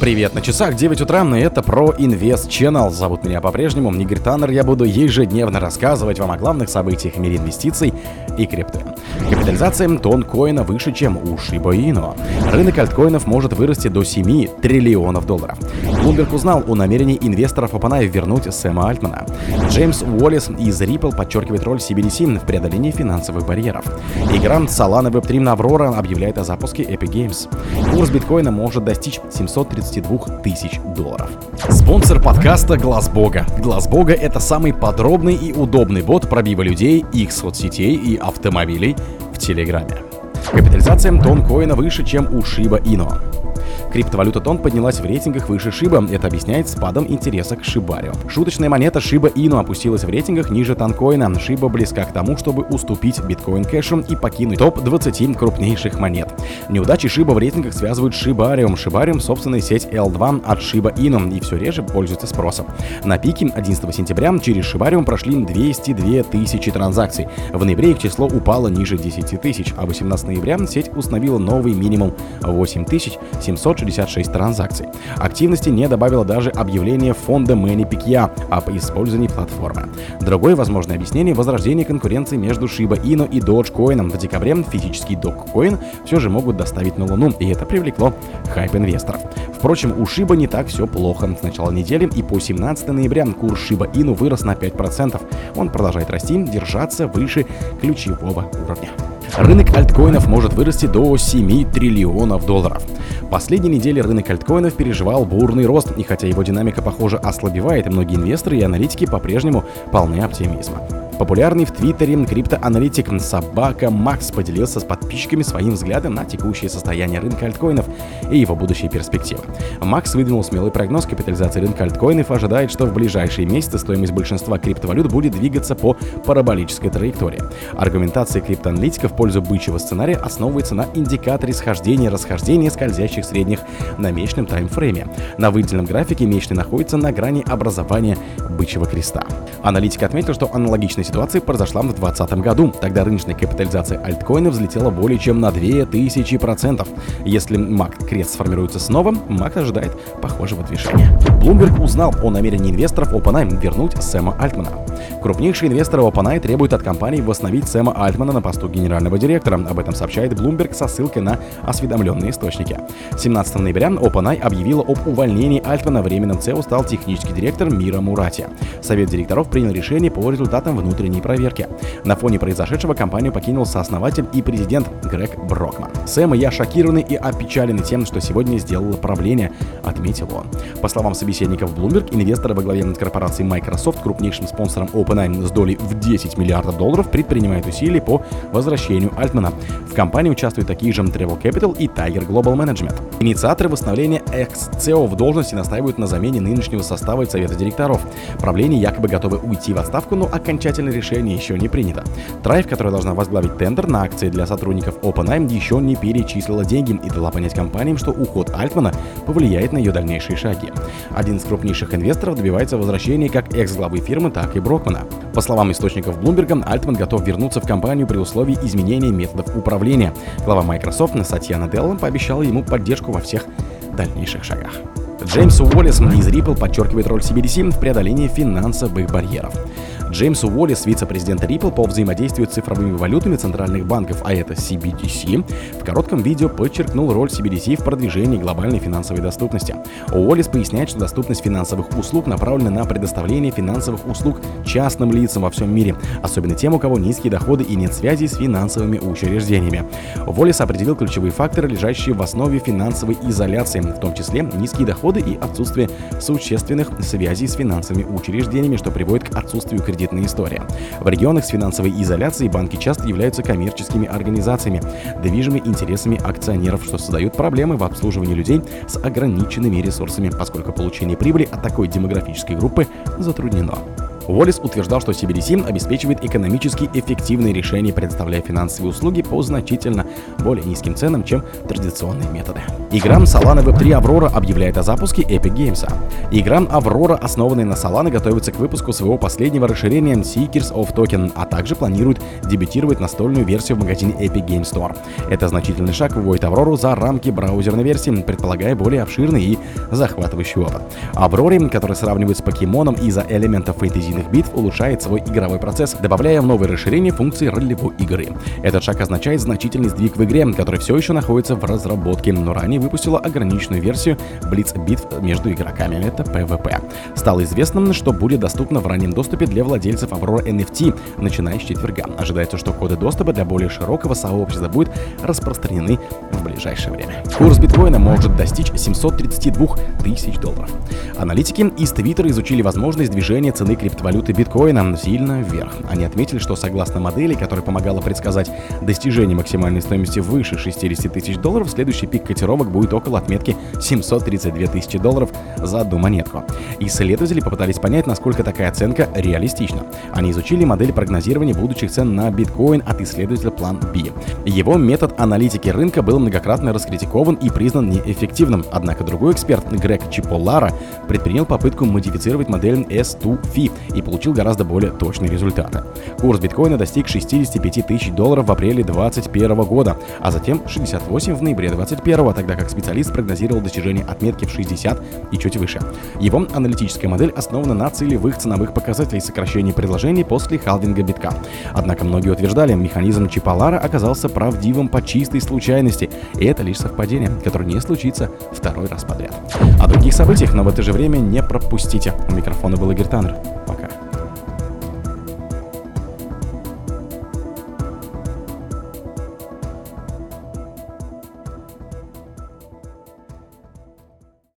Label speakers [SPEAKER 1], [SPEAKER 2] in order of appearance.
[SPEAKER 1] Привет, на часах 9 утра, и это про Invest Channel. Зовут меня по-прежнему Игорь Таннер. Я буду ежедневно рассказывать вам о главных событиях в мире инвестиций и крипты. Капитализация тонкоина выше, чем у Shiba Inu. Рынок альткоинов может вырасти до 7 триллионов долларов. Bloomberg узнал о намерении инвесторов OpenAI вернуть Сэма Альтмана. Джеймс Уоллес из Ripple подчеркивает роль CBDC в преодолении финансовых барьеров. Игра Solana Web3 на Aurora объявляет о запуске Epic Games. Курс биткоина может достичь 732 тысяч долларов. Спонсор подкаста Глаз Бога. Глаз Бога это самый подробный и удобный бот пробива людей, их соцсетей и автомобилей в Телеграме. Капитализация тонкоина выше, чем у Shiba Inu. Криптовалюта Тон поднялась в рейтингах выше Шиба. Это объясняет спадом интереса к Шибарио. Шуточная монета Шиба Ину опустилась в рейтингах ниже Танкоина. Шиба близка к тому, чтобы уступить биткоин кэшем и покинуть топ-20 крупнейших монет. Неудачи Шиба в рейтингах связывают с Шибариум. Шибариум — собственная сеть L2 от Шиба Ину и все реже пользуется спросом. На пике 11 сентября через Шибариум прошли 202 тысячи транзакций. В ноябре их число упало ниже 10 тысяч, а 18 ноября сеть установила новый минимум 8700 566 транзакций. Активности не добавило даже объявление фонда Мэнни Пикья об использовании платформы. Другое возможное объяснение – возрождение конкуренции между Shiba Inu и Dogecoin. В декабре физический Dogecoin все же могут доставить на Луну, и это привлекло хайп инвесторов. Впрочем, у Shiba не так все плохо. С начала недели и по 17 ноября курс Shiba Inu вырос на 5%. Он продолжает расти, держаться выше ключевого уровня. Рынок альткоинов может вырасти до 7 триллионов долларов. Последние недели рынок альткоинов переживал бурный рост, и хотя его динамика, похоже, ослабевает, многие инвесторы и аналитики по-прежнему полны оптимизма. Популярный в Твиттере криптоаналитик Собака Макс поделился с подписчиками своим взглядом на текущее состояние рынка альткоинов и его будущие перспективы. Макс выдвинул смелый прогноз капитализации рынка альткоинов ожидает, что в ближайшие месяцы стоимость большинства криптовалют будет двигаться по параболической траектории. Аргументация криптоаналитиков в пользу бычьего сценария основывается на индикаторе схождения и расхождения скользящих средних на месячном таймфрейме. На выделенном графике месячный находится на грани образования бычьего креста. Аналитик отметил, что аналогичная ситуация произошла в 2020 году. Тогда рыночная капитализация альткоина взлетела более чем на 2000%. Если MAC крест сформируется снова, MAC ожидает похожего движения. Bloomberg узнал о намерении инвесторов OpenAI вернуть Сэма Альтмана. Крупнейшие инвесторы OpenAI требуют от компании восстановить Сэма Альтмана на посту генерального директора. Об этом сообщает Bloomberg со ссылкой на осведомленные источники. 17 ноября OpenAI объявила об увольнении Альтмана. Временным CEO стал технический директор Мира Мурати. Совет директоров принял решение по результатам внутренней проверки. На фоне произошедшего компанию покинул сооснователь и президент Грег Брокман. Сэм и я шокированы и опечалены тем, что сегодня сделало правление, отметил он. По словам собеседников Bloomberg, инвесторы во главе корпорации Microsoft, крупнейшим спонсором OpenAI с долей в 10 миллиардов долларов, предпринимают усилия по возвращению Альтмана. В компании участвуют такие же Travel Capital и Tiger Global Management. Инициаторы восстановления экс-CEO в должности настаивают на замене нынешнего состава и совета директоров. Правление якобы готовы уйти в отставку, но окончательное решение еще не принято. Трайв, которая должна возглавить тендер на акции для сотрудников OpenAI, еще не перечислила деньги и дала понять компаниям, что уход Альтмана повлияет на ее дальнейшие шаги. Один из крупнейших инвесторов добивается возвращения как экс-главы фирмы, так и Брокмана. По словам источников Bloomberg, Альтман готов вернуться в компанию при условии изменения методов управления. Глава Microsoft Сатьяна Делла пообещала ему поддержку во всех дальнейших шагах. Джеймс Уоллес из Ripple подчеркивает роль CBDC в преодолении финансовых барьеров. Джеймс Уоллес, вице-президент Ripple по взаимодействию с цифровыми валютами центральных банков, а это CBDC, в коротком видео подчеркнул роль CBDC в продвижении глобальной финансовой доступности. Уоллес поясняет, что доступность финансовых услуг направлена на предоставление финансовых услуг частным лицам во всем мире, особенно тем, у кого низкие доходы и нет связи с финансовыми учреждениями. Уоллес определил ключевые факторы, лежащие в основе финансовой изоляции, в том числе низкие доходы и отсутствие существенных связей с финансовыми учреждениями, что приводит к отсутствию кредитов кредитная история. В регионах с финансовой изоляцией банки часто являются коммерческими организациями, движимыми интересами акционеров, что создает проблемы в обслуживании людей с ограниченными ресурсами, поскольку получение прибыли от такой демографической группы затруднено. Уоллес утверждал, что CBDC обеспечивает экономически эффективные решения, предоставляя финансовые услуги по значительно более низким ценам, чем традиционные методы. Игра Solana Web3 Aurora объявляет о запуске Epic Games. Игра Aurora, основанная на Solana, готовится к выпуску своего последнего расширения Seekers of Token, а также планирует дебютировать настольную версию в магазине Epic Game Store. Это значительный шаг выводит Аврору за рамки браузерной версии, предполагая более обширный и захватывающий опыт. Авроре, который сравнивают с покемоном из-за элементов фэнтезийных битв, улучшает свой игровой процесс, добавляя в новые расширения функции ролевой игры. Этот шаг означает значительный сдвиг в игре, который все еще находится в разработке, но ранее выпустила ограниченную версию Blitz битв между игроками, это PvP. Стало известно, что будет доступно в раннем доступе для владельцев Aurora NFT, начиная с четверга. Ожидается, что коды доступа для более широкого сообщества будут распространены в ближайшее время. Курс биткоина может достичь 732 тысяч долларов. Аналитики из Твиттера изучили возможность движения цены криптовалюты биткоина сильно вверх. Они отметили, что согласно модели, которая помогала предсказать достижение максимальной стоимости выше 60 тысяч долларов, следующий пик котировок будет около отметки 732 тысячи долларов за одну монетку. Исследователи попытались понять, насколько такая оценка реалистична. Они изучили модель прогнозирования будущих цен на биткоин от исследователя Plan B. Его метод аналитики рынка был многократно раскритикован и признан неэффективным. Однако другой эксперт Грег Чиполара предпринял попытку модифицировать модель S2FI и получил гораздо более точные результаты. Курс биткоина достиг 65 тысяч долларов в апреле 2021 года, а затем 68 в ноябре 2021, тогда как специалист прогнозировал достижение отметки в 60 и чуть выше. Его аналитическая модель основана на целевых ценовых показателей сокращения предложений после халвинга битка. Однако многие утверждали, механизм Чипалара оказался правдивым по чистой случайности, и это лишь совпадение, которое не случится второй раз подряд. О других событиях, но в это же время не пропустите. У микрофона был Игорь Таннер.